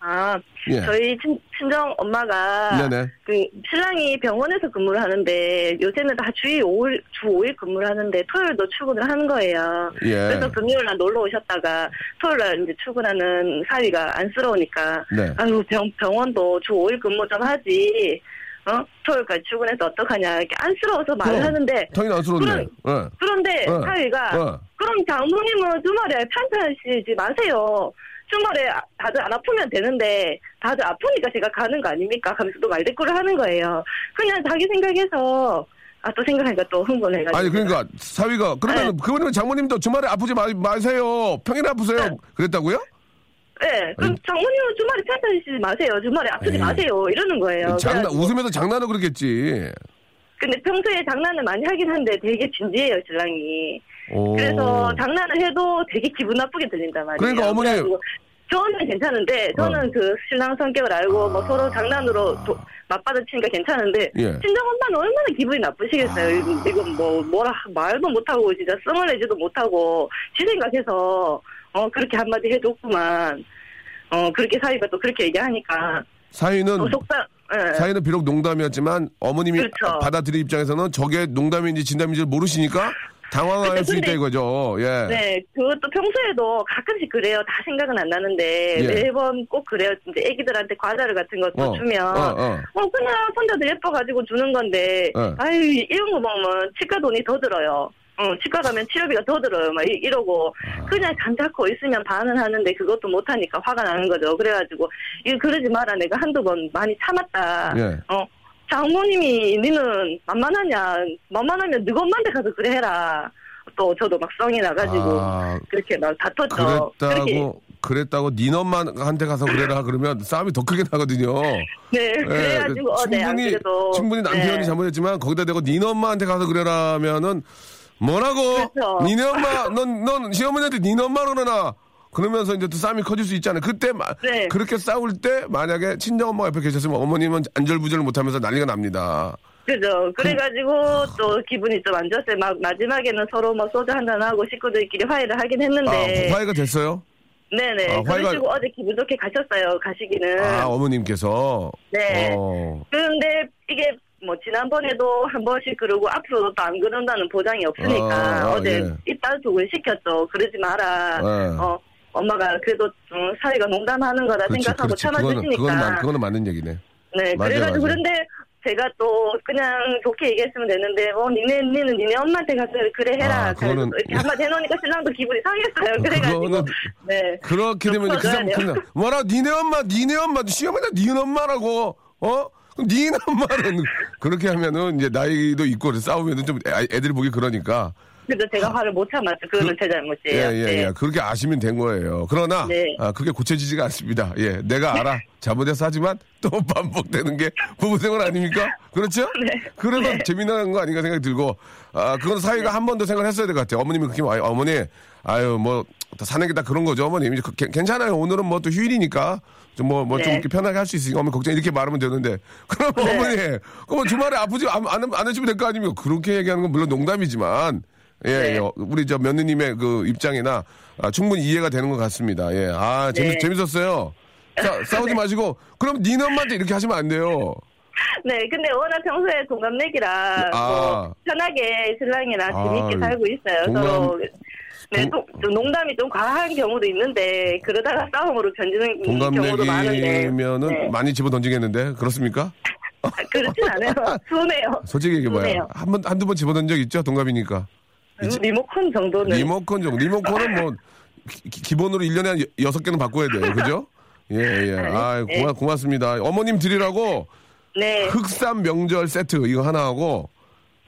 아, 예. 저희 친, 친정 엄마가 네네. 그 신랑이 병원에서 근무를 하는데 요새는 다 주일 5일 주 5일 근무를 하는데 토요일도 출근을 하는 거예요. 예. 그래서 금요일 날 놀러 오셨다가 토요일 날 이제 출근하는 사위가 안쓰러우니까 네. 아유 병 병원도 주 5일 근무 좀 하지. 어? 토요일까지 출근해서 어떡하냐. 이렇게 안쓰러워서 말을 하는데 당연히 안쓰러운데. 그럼- 예. 그런데 어, 사위가 어. 그럼 장모님은 주말에 편찮으시지 마세요. 주말에 아- 다들 안 아프면 되는데 다들 아프니까 제가 가는 거 아닙니까? 하면서 또 말대꾸를 하는 거예요. 그냥 자기 생각해서 아 또 생각하니까 또 흥분해가지고 아니, 그러니까, 사위가, 그러면, 네. 그분은 장모님도 주말에 아프지 마, 마세요. 평일에 아프세요. 그랬다고요? 네, 그럼 장모님은 주말에 편찮으시지 마세요. 주말에 아프지 에이. 마세요. 이러는 거예요. 장난, 그래가지고 웃으면서 장난을 그랬겠지. 근데 평소에 장난을 많이 하긴 한데 되게 진지해요 신랑이. 오. 그래서 장난을 해도 되게 기분 나쁘게 들린단 말이에요. 그러니까 어머니- 저는 괜찮은데 저는 어. 그 신랑 성격을 알고 뭐 서로 장난으로 도- 맞받아치니까 괜찮은데 예. 친정 엄마는 얼마나 기분이 나쁘시겠어요. 이건, 이건 뭐 뭐라 말도 못하고 진짜 썽을 내지도 못하고 지 생각해서 어 그렇게 한마디 해줬구만. 어 그렇게 사위가 또 그렇게 얘기하니까 사위는, 어, 속상. 예. 사위는 비록 농담이었지만 어머님이 그렇죠. 받아들일 입장에서는 저게 농담인지 진담인지 모르시니까 당황할 수 있다 이거죠. 예. 네, 그것도 평소에도 가끔씩 그래요. 다 생각은 안 나는데 예. 매번 꼭 그래요. 이제 애기들한테 과자를 같은 것도 어, 주면 어, 어. 어, 그냥 손자들 예뻐가지고 주는 건데 어. 아유 이런 거 먹으면 치과 돈이 더 들어요. 어, 치과 가면 치료비가 더 들어요. 막 이, 러고 아. 그냥 잠자코 있으면 반은 하는데 그것도 못하니까 화가 나는 거죠. 그래가지고 이거 그러지 마라. 내가 한두 번 많이 참았다. 예. 어. 장모님이 니는 만만하냐 만만하면 너 엄마한테 가서 그래 해라 또 저도 막 성이 나가지고 아, 그렇게 막 다퉜죠 그랬다고 그랬다고 니 엄마한테 가서 그래라 그러면 싸움이 더 크게 나거든요. 네 예, 그래가지고 어네 안 충분히 그래도 충분히 남편이 네. 잘못했지만 거기다 대고 니 엄마한테 가서 그래라면은 뭐라고? 그렇죠. 니네 엄마 넌 넌 시어머니한테 니네 엄마로 그러나 그러면서 이제 또 싸움이 커질 수 있잖아요. 그때 마- 네. 그렇게 싸울 때 만약에 친정 엄마가 옆에 계셨으면 어머님은 안절부절 못하면서 난리가 납니다. 그죠 그래가지고 또 기분이 좀 안 좋았어요 막 마지막에는 서로 뭐 소주 한잔 하고 식구들끼리 화해를 하긴 했는데 아, 화해가 됐어요? 네네 아, 화해가- 그래가지고 어제 기분 좋게 가셨어요 가시기는 아 어머님께서 네. 어. 그런데 이게 뭐 지난번에도 한 번씩 그러고 앞으로도 또 안 그런다는 보장이 없으니까 아, 어제 예. 이딸 쪽을 시켰죠. 그러지 마라. 예. 어 엄마가 그래도 음, 사이가 농담하는 거다 그렇지, 생각하고 그렇지. 참아주시니까. 그거는, 맞, 그거는 맞는 얘기네. 네, 맞아요, 그래가지고 맞아요. 그런데 제가 또 그냥 좋게 얘기했으면 되는데 뭐 니네 니는 니네 엄마한테 가서 그래 해라. 아, 그거는- 이렇게 한마디 해놓으니까 신랑도 기분이 상했어요. 그래가지고 그거는 네. 그렇게 되면 그 사람. 그냥 뭐라 니네 엄마 니네 엄마 시어머니가 니네 엄마라고 어? 니네 엄마는 그렇게 하면은 이제 나이도 있고 싸우면은 좀 애- 애들이 보기 그러니까 그래서 제가 화를 못 참았죠. 그거는 제 잘못이에요. 예 예 네. 예, 그렇게 아시면 된 거예요. 그러나 네. 아, 그게 고쳐지지가 않습니다. 예, 내가 알아 잘못해서 하지만 또 반복되는 게 부부생활 아닙니까? 그렇죠? 네. 그래서 네. 재미난 거 아닌가 생각이 들고 아 그건 사위가 한 번 더 생각을 했어야 될 것 같아요. 어머님이 그렇게 아, 어머니 아유 뭐다 사는 게 다 그런 거죠. 어머님 이제 그- 괜- 괜찮아요. 오늘은 뭐 또 휴일이니까 좀뭐뭐좀 네. 이렇게 편하게 할 수 있으니까 어머니 걱정 이렇게 말하면 되는데 그럼 네. 어머니 그럼 주말에 아프지 안, 안, 안 해주면 될 거 아닙니까? 그렇게 얘기하는 건 물론 농담이지만 예, 네. 예. 우리 저 며느님의 그 입장이나 아, 충분히 이해가 되는 것 같습니다. 예. 아, 재밌, 네. 재밌었어요. 싸, 싸우지 마시고, 그럼 니네 엄마한테 이렇게 하시면 안 돼요. 네, 근데 워낙 평소에 동갑내기라 아. 뭐 편하게 신랑이랑 아, 재밌게 살고 있어요. 동갑- 서로 네, 동- 동- 좀 농담이 좀 과한 경우도 있는데 그러다가 싸움으로 경우도 많은데 동갑내기면은 네. 많이 집어 던지겠는데, 그렇습니까? 아, 그렇진 않아요. 순해요. 솔직히 얘기해봐요. 순해요. 한 번, 한두 번 집어 던진 적 있죠? 동갑이니까. 음, 리모컨 정도는 리모컨 정 리모컨은 뭐, 기, 기본으로 1년에 한 여- 여섯 개는 바꿔야 돼요. 그죠? 예, 예. 아, 고마, 고맙습니다. 어머님 드리라고 네. 흑삼 명절 세트 이거 하나 하고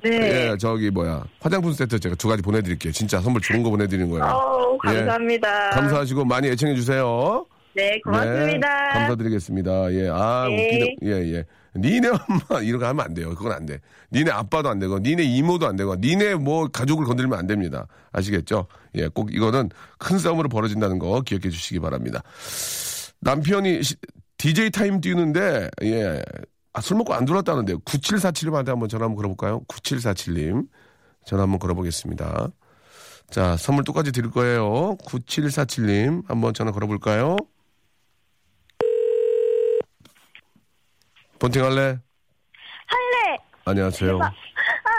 네. 예, 저기 뭐야 화장품 세트 제가 두 가지 보내드릴게요. 진짜 선물 좋은 거 보내드리는 거예요. 어우, 예. 감사합니다. 감사하시고 많이 애청해 주세요. 네, 고맙습니다. 네, 감사드리겠습니다. 예, 아 네. 웃기네. 예, 예. 니네 엄마 거 하면 안 돼요. 그건 안 돼. 니네 아빠도 안 되고, 니네 이모도 안 되고, 니네 뭐 가족을 건드리면 안 됩니다. 아시겠죠? 예, 꼭 이거는 큰 싸움으로 벌어진다는 거 기억해 주시기 바랍니다. 남편이 시- DJ 타임 뛰는데 예. 아, 술 먹고 안 들어왔다는데요. 9747님한테 한번 전화 한번 걸어볼까요? 9747님. 전화 한번 걸어보겠습니다. 자, 선물 똑같이 드릴 거예요. 9747님. 한번 전화 걸어볼까요? 본팅 할래? 할래. 안녕하세요. 아,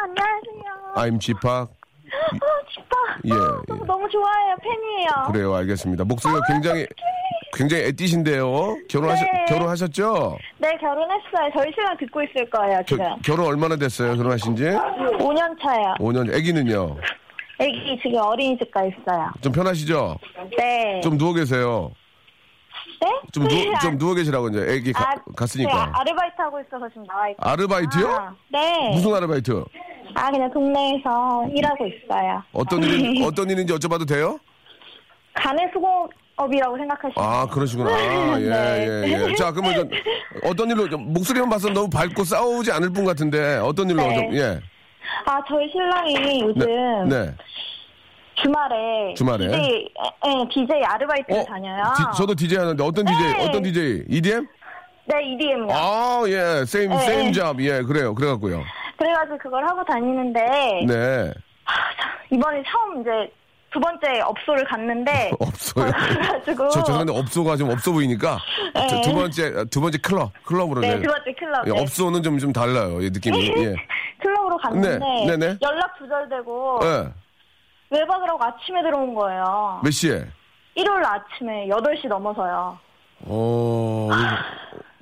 안녕하세요. I'm 지팍. 어, 지파. 예, 어, 예. 너무, 너무 좋아해요. 팬이에요. 그래요, 알겠습니다. 목소리가 굉장히, 굉장히 애띠신데요. 결혼하셨, 네. 결혼하셨죠? 네, 결혼했어요. 저희 신랑 듣고 있을 거예요, 겨- 지금. 결혼 얼마나 됐어요? 결혼하신 지? 5년 차요. 5년. 아기는요? 애기 지금 어린이집 가 있어요. 좀 편하시죠? 네. 좀 누워 계세요. 네? 좀, 누, 좀 누워 계시라고 이제 애기 가- 아, 갔으니까. 네, 아르바이트 하고 있어서 지금 나와 있어요. 아르바이트요? 아, 네. 무슨 아르바이트? 아, 그냥 동네에서 일하고 있어요. 어떤 일, 어떤 일인지 여쭤봐도 돼요? 간의 수공업이라고 생각하시면 아, 그러시구나. 아, 예, 네. 예, 예. 자, 그러면 좀 어떤 일로, 좀 목소리만 봐서 너무 밝고 싸우지 않을 분 같은데, 어떤 일로 네. 좀, 예. 아, 저희 신랑이 요즘 네. 네. 주말에 주말에? DJ, 예, DJ 아르바이트를 어? 다녀요. 디- 저도 DJ 하는데 어떤 DJ? 네. 어떤 DJ? EDM? 네, EDM요. 아, 예. same, 네, same 네. job. 예, 그래요. 그래갖고요. 그래가지고 그걸 하고 다니는데 네. 이번에 처음 이제 두 번째 업소를 갔는데 없어요. 그래가지고 저, 죄송한데 업소가 좀 없어 보이니까 네. 저 두 번째 두 번째 클럽 클럽으로 네, 네. 두 번째 클럽 예, 네. 업소는 좀 좀 달라요. 예, 느낌이. 예. 클럽으로 갔는데 네, 네, 네. 연락 두절되고 예. 외박을 하고 아침에 들어온 거예요. 몇 시에? 일요일 아침에 8시 넘어서요. 어.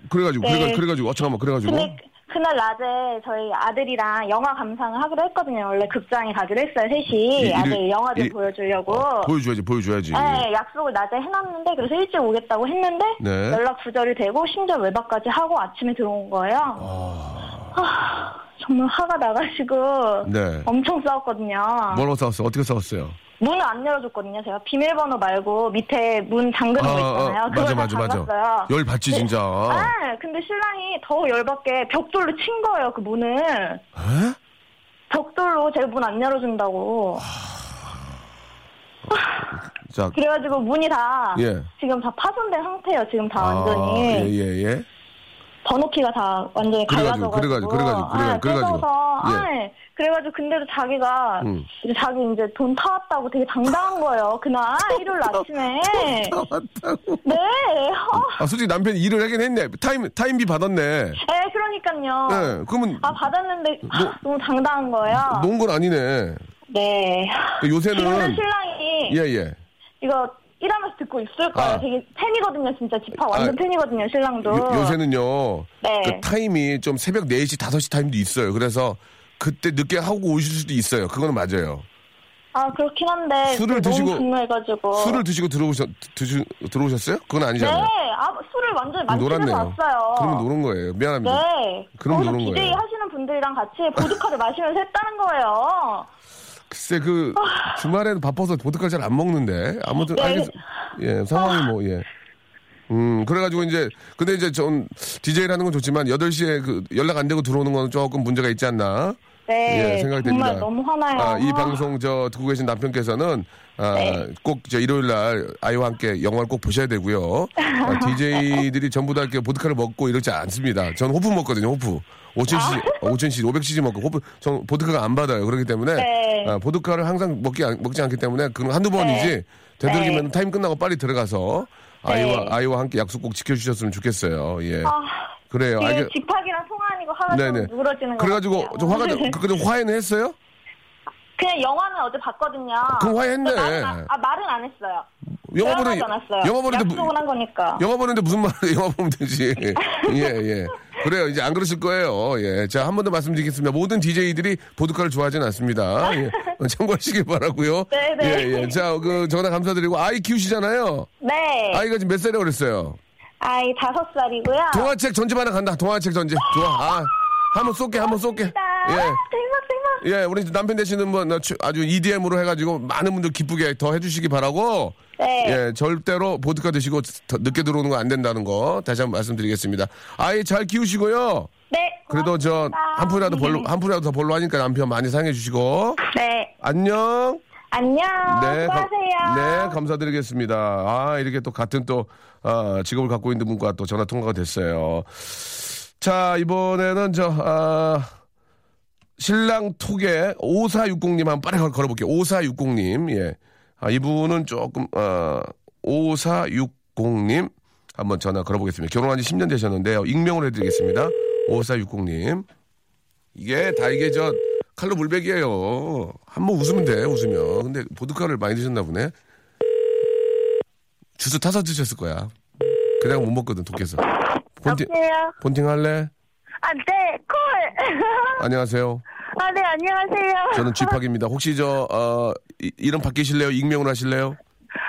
그래가지고 네. 그래가 그래가지고 어 잠깐만 그래가지고 근데 그- 그날 낮에 저희 아들이랑 영화 감상을 하기로 했거든요. 원래 극장에 가기로 했어요. 셋이 이- 아들 영화 좀 이- 보여주려고. 보여줘야지 보여줘야지. 네, 약속을 낮에 해놨는데 그래서 일찍 오겠다고 했는데 네. 연락 두절이 되고 심지어 외박까지 하고 아침에 들어온 거예요. 아, 정말 화가 나가지고 네. 엄청 싸웠거든요. 뭐라고 싸웠어? 어떻게 싸웠어요? 문을 안 열어줬거든요. 제가 비밀번호 말고 밑에 문 잠그는 거 있잖아요. 그걸 맞아 다 맞아 맞아. 열 받지 진짜. 아, 근데 신랑이 더 열받게 벽돌로 친 거예요, 그 문을. 에? 벽돌로 제가 문 안 열어준다고. 자. 그래가지고 문이 다 예. 지금 다 파손된 상태예요. 지금 다 아, 완전히 예, 예, 예. 번호키가 다 완전히 그래가지고, 갈라져가지고 그래가지고, 그래가지고, 그래- 아, 그래가지고. 뜯어서, 예. 아, 예. 그래가지고 근데도 자기가 음. 이제 자기 이제 돈 타왔다고 되게 당당한 거예요. 그날 일요일 아침에. 왔다고. 네. 어. 아, 솔직히 남편이 일을 하긴 했네. 타임, 타임비 받았네. 네, 그러니까요. 네, 그러면 아 받았는데 아, 뭐- 너무 당당한 거예요. 놓은 건 아니네. 네. 요새는. 신랑이 예, 예. 이거 일하면서 듣고 있을 거예요. 아. 되게 팬이거든요, 진짜 지파 완전 아, 팬이거든요, 신랑도. 요, 새는요 네. 그 타임이 좀 새벽 4시, 5시 타임도 있어요. 그래서 그때 늦게 하고 오실 수도 있어요. 그거는 맞아요. 아 그렇긴 한데 술을 드시고- 분노해가지고. 술을 드시고 들어오셨, 드시, 들어오셨어요? 그건 네, 아니잖아요. 아 술을 완전히 놀았네요. 왔어요. 그러면 노는 거예요. 미안합니다. 네. 그럼 노는 DJ 거예요. 하시는 분들이랑 같이 보드카를 마시면서 했다는 거예요. 글쎄, 그, 주말에는 바빠서 보드카 잘안 먹는데. 아무튼, 네. 알겠, 예, 상황이 뭐, 예. 음, 그래가지고 이제, 근데 이제 전, DJ를 하는 건 좋지만, 8시에 그, 연락 안 되고 들어오는 건 조금 문제가 있지 않나. 네. 예, 생각이 됩니다. 너무 화나요. 아, 이 방송 저 듣고 계신 남편께서는 아, 네. 꼭저 일요일 날 아이와 함께 영화를 꼭 보셔야 되고요. 아, DJ들이 전부 다 이렇게 보드카를 먹고 이러지 않습니다. 전 호프 먹거든요. 호프. 5,000cc, 5,000cc, 500cc 먹고 호프 전 보드카가 안 받아요. 그렇기 때문에 네. 아, 보드카를 항상 먹기 안- 먹지 않기 때문에 그건 한두 번이지 되도록이면 네. 타임 끝나고 빨리 들어가서 네. 아이와 아이와 함께 약속 꼭 지켜주셨으면 좋겠어요. 예. 아, 그래요. 알겠. 집합이랑 통화하니고 화가 네네. 좀 누그러지는 거 그래가지고. 좀 화가 그- 근데 화해는 했어요? 그냥 영화는 어제 봤거든요. 그럼 화해했네. 말은 안, 아 말은 안 했어요. 영화 보는. 영화 보는데 무- 약속을 한 거니까. 영화 보는데 무슨 말을 영화 보면 되지. 예, 예. 그래요. 이제 안 그러실 거예요. 예. 자, 한 번 더 말씀드리겠습니다. 모든 DJ들이 보드카를 좋아하진 않습니다. 예. 참고하시길 바라고요 네네. 예, 예. 자, 그 전화 감사드리고 아이 키우시잖아요. 네. 아이가 지금 몇 살이라고 그랬어요? 아이 다섯 살이고요. 동화책 전집 하나 간다. 동화책 전집. 좋아. 아, 한번 쏠게, 한번 쏠게. 예. 예. 대박. 예, 우리 남편 되시는 분 아주- EDM으로 해가지고 많은 분들 기쁘게 더 해주시기 바라고. 네. 예, 절대로 보드카 드시고 더 늦게 들어오는 거 안 된다는 거 다시 한번 말씀드리겠습니다. 아이 잘 키우시고요. 네. 그래도 저 한 푼이라도 벌로 한 푼이라도 더 벌로 하니까 남편 많이 사랑해 주시고 네. 안녕. 안녕. 네, 감-. 네, 감사드리겠습니다. 아, 이렇게 또 같은 또, 아, 직업을 갖고 있는 분과 또 전화 통화가 됐어요. 자, 이번에는 저, 아, 신랑 톡에 5460님 한번 빨리 걸- 걸어볼게요. 5460님, 예. 아, 이분은 조금, 어, 5460님 한번 전화 걸어보겠습니다. 결혼한 지 10년 되셨는데요. 익명으로 해드리겠습니다. 5460님. 이게 다 이게 저 칼로 물백이에요. 한번 웃으면 돼, 웃으면. 근데 보드카를 많이 드셨나 보네. 주스 타서 드셨을 거야. 그냥 못 먹거든, 독해서. 본팅, 여보세요. 본팅 할래? 아, 네. 콜. 안녕하세요. 아, 네. 안녕하세요. 저는 쥐팍입니다. 혹시 저, 어, 이- 이름 바뀌실래요? 익명으로 하실래요?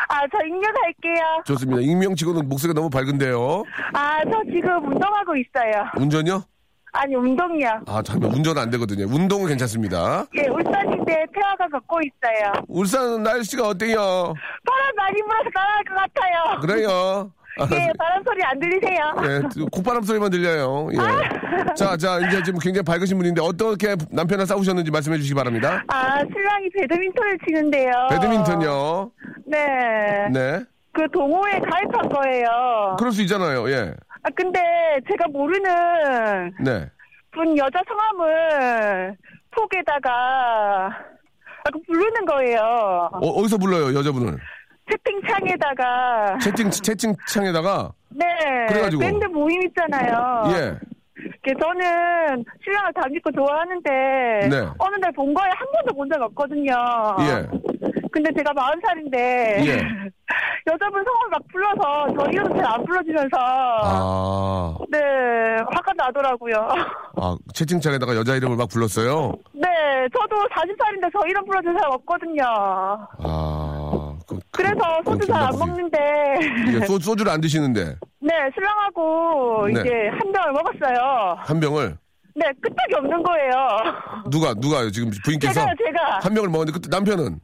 아, 저 입력할게요. 좋습니다. 익명 치고는 목소리가 너무 밝은데요. 아, 저 지금 운동하고 있어요. 운전요? 아니, 운동이요. 아, 잠깐 운전은 안 되거든요. 운동은 괜찮습니다. 예, 울산인데 태화가 걷고 있어요. 울산 날씨가 어때요? 바람 많이 불어서 나갈 것 같아요. 그래요. 아, 예, 바람 소리 안 들리세요? 예, 콧바람 소리만 들려요. 예. 자, 자, 이제 지금 굉장히 밝으신 분인데 어떻게 남편과 싸우셨는지 말씀해 주시기 바랍니다. 아, 신랑이 배드민턴을 치는데요. 배드민턴요. 네. 네. 그 동호회 가입한 거예요. 그럴 수 있잖아요. 예. 아, 근데 제가 모르는 네. 분 여자 성함을 폭에다가 아, 그 부르는 거예요. 어, 어디서 불러요, 여자분을? 채팅창에다가 채팅, 채팅창에다가? 네 그래가지고. 밴드 모임 있잖아요. 예. 그 저는 신랑을 다 믿고 좋아하는데 네. 어느 날 본 거에 한 번도 본 적 없거든요. 예. 근데 제가 마흔 살인데 예. 여자분 성을 막 불러서 저 이름은 잘안 불러주면서 아, 네 화가 나더라고요. 아, 채팅창에다가 여자 이름을 막 불렀어요? 네 저도 40살인데 저 이름 불러준 사람 없거든요. 아, 그, 그래서 소주 잘 안. 먹는데 이게 소, 소주를 안 드시는데, 네 신랑하고 네. 이제 한 병을 먹었어요. 한 병을. 네 끄떡이 없는 거예요. 누가, 누가요? 지금 부인께서? 제가요 제가 한 병을 먹었는데, 그때 남편은?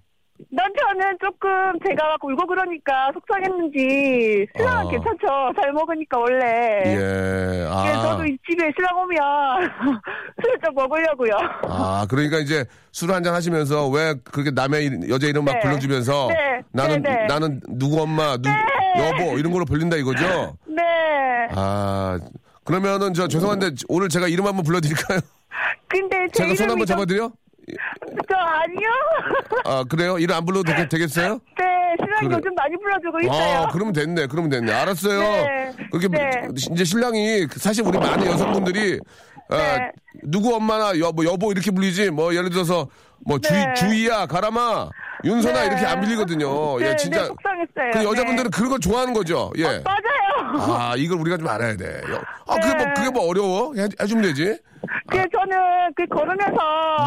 남편은 조금 제가 막 울고 그러니까 속상했는지 신랑은 아. 괜찮죠. 잘 먹으니까 원래. 예, 아. 예, 저도 이 집에 신랑 오면 술좀 먹으려고요. 아, 그러니까 이제 술 한잔 하시면서 왜 그렇게 남의 이- 여자 이름 막 네. 불러주면서 네. 나는 네, 네. 나는 누구 엄마, 누 여보 이런 걸로 불린다 이거죠? 네. 아, 그러면은 저 죄송한데 오늘 제가 이름 한번 불러드릴까요? 근데 제 제가 손 한번 좀- 잡아드려? 저 아니요. 아, 그래요? 이름 안 불러도 되겠, 되겠 어요? 네, 신랑이 그래. 요즘 많이 불러주고 있어요. 아, 그러면 됐네. 그러면 됐네. 알았어요. 네. 그렇게 네. 이제 신랑이 사실 우리 많은 여성분들이 아, 네. 누구 엄마나 여, 뭐 여보 이렇게 불리지 뭐 예를 들어서 뭐 주, 네. 주희야 가라마 윤선아 네. 이렇게 안 빌리거든요. 네, 예, 진짜. 네, 속상했어요. 그 네. 여자분들은 그런 걸 좋아하는 거죠. 예. 맞아요. 아, 이걸 우리가 좀 알아야 돼. 아, 그게 뭐, 네. 그게 뭐 어려워? 해, 해주면 되지? 그 저는 그 걸으면서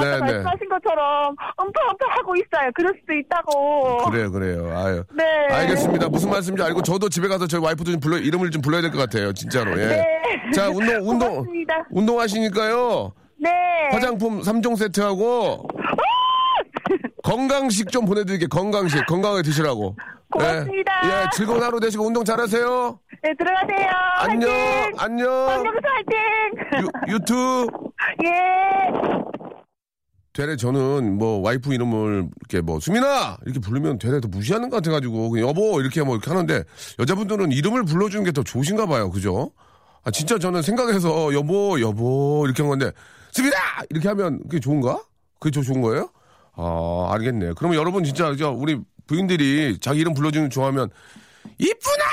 네, 아까 네. 말씀하신 것처럼 음파음파 하고 있어요. 그럴 수도 있다고. 그래요, 그래요. 아유. 네. 알겠습니다. 무슨 말씀인지 알고 저도 집에 가서 저희 와이프도 좀 불러, 이름을 좀 불러야 될 것 같아요. 진짜로. 예. 네. 자, 운동, 운동. 고맙습니다. 운동하시니까요. 네. 화장품 3종 세트하고 건강식 좀 보내드릴게요. 건강식. 건강하게 드시라고. 고맙습니다. 예, 예, 즐거운 하루 되시고 운동 잘하세요. 네, 들어가세요. 안녕, 화이팅! 안녕. 화이팅! 유, 유튜브. 예. 되레 저는 뭐 와이프 이름을 이렇게 뭐 수민아 이렇게 부르면 되레 더 무시하는 것 같아가지고 그냥 여보 이렇게 뭐 이렇게 하는데 여자분들은 이름을 불러주는 게 더 좋으신가 봐요 그죠? 아 진짜 저는 생각해서 여보 여보 이렇게 한 건데 수민아 이렇게 하면 그게 좋은가? 그게 저 좋은 거예요? 아 알겠네. 그러면 여러분 진짜 저 우리 부인들이 자기 이름 불러주는 거 좋아하면 이쁘나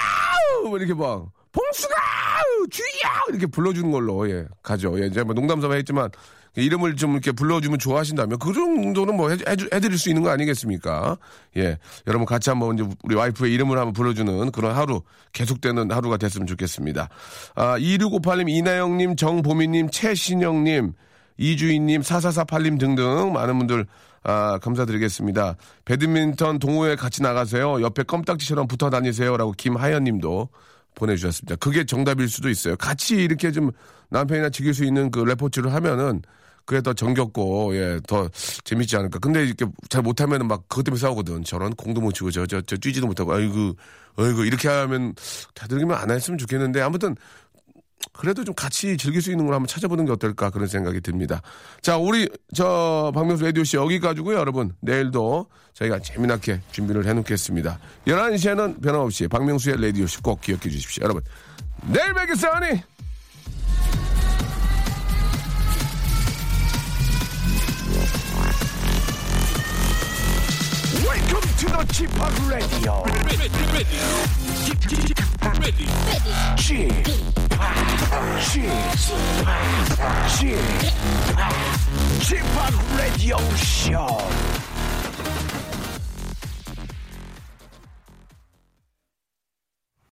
뭐 이렇게 막 봉수가 주희야 이렇게 불러주는 걸로 예 가죠. 예 이제 뭐 농담삼아 했지만 이름을 좀 이렇게 불러주면 좋아하신다면 그 정도는 뭐 해, 해주- 해드릴 수 있는 거 아니겠습니까? 예. 여러분 같이 한번 이제 우리 와이프의 이름을 한번 불러주는 그런 하루, 계속되는 하루가 됐으면 좋겠습니다. 아, 2658님, 이나영님, 정보미님, 최신영님, 이주인님, 4448님 등등 많은 분들 아, 감사드리겠습니다. 배드민턴 동호회 같이 나가세요. 옆에 껌딱지처럼 붙어 다니세요라고 김하연 님도 보내주셨습니다. 그게 정답일 수도 있어요. 같이 이렇게 좀 남편이나 즐길 수 있는 그 레포츠를 하면은 그게 더 정겹고, 예, 더 재밌지 않을까. 근데 이렇게 잘 못하면은 막 그것 때문에 싸우거든. 저런 공도 못 치고 저, 저, 저 뛰지도 못하고, 아이고, 아이고, 이렇게 하면 다들기면 안 했으면 좋겠는데 아무튼 그래도 좀 같이 즐길 수 있는 걸 한번 찾아보는 게 어떨까 그런 생각이 듭니다. 자, 우리 저 박명수 라디오 씨 여기까지고요, 여러분. 내일도 저희가 재미나게 준비를 해 놓겠습니다. 11시에는 변함없이 박명수의 라디오 씨 꼭 기억해 주십시오. 여러분, 내일 뵙겠습니다. Welcome to the Chip Radio. Ready, ready, ready. Chip, Chip, Chip, Chip Radio Show.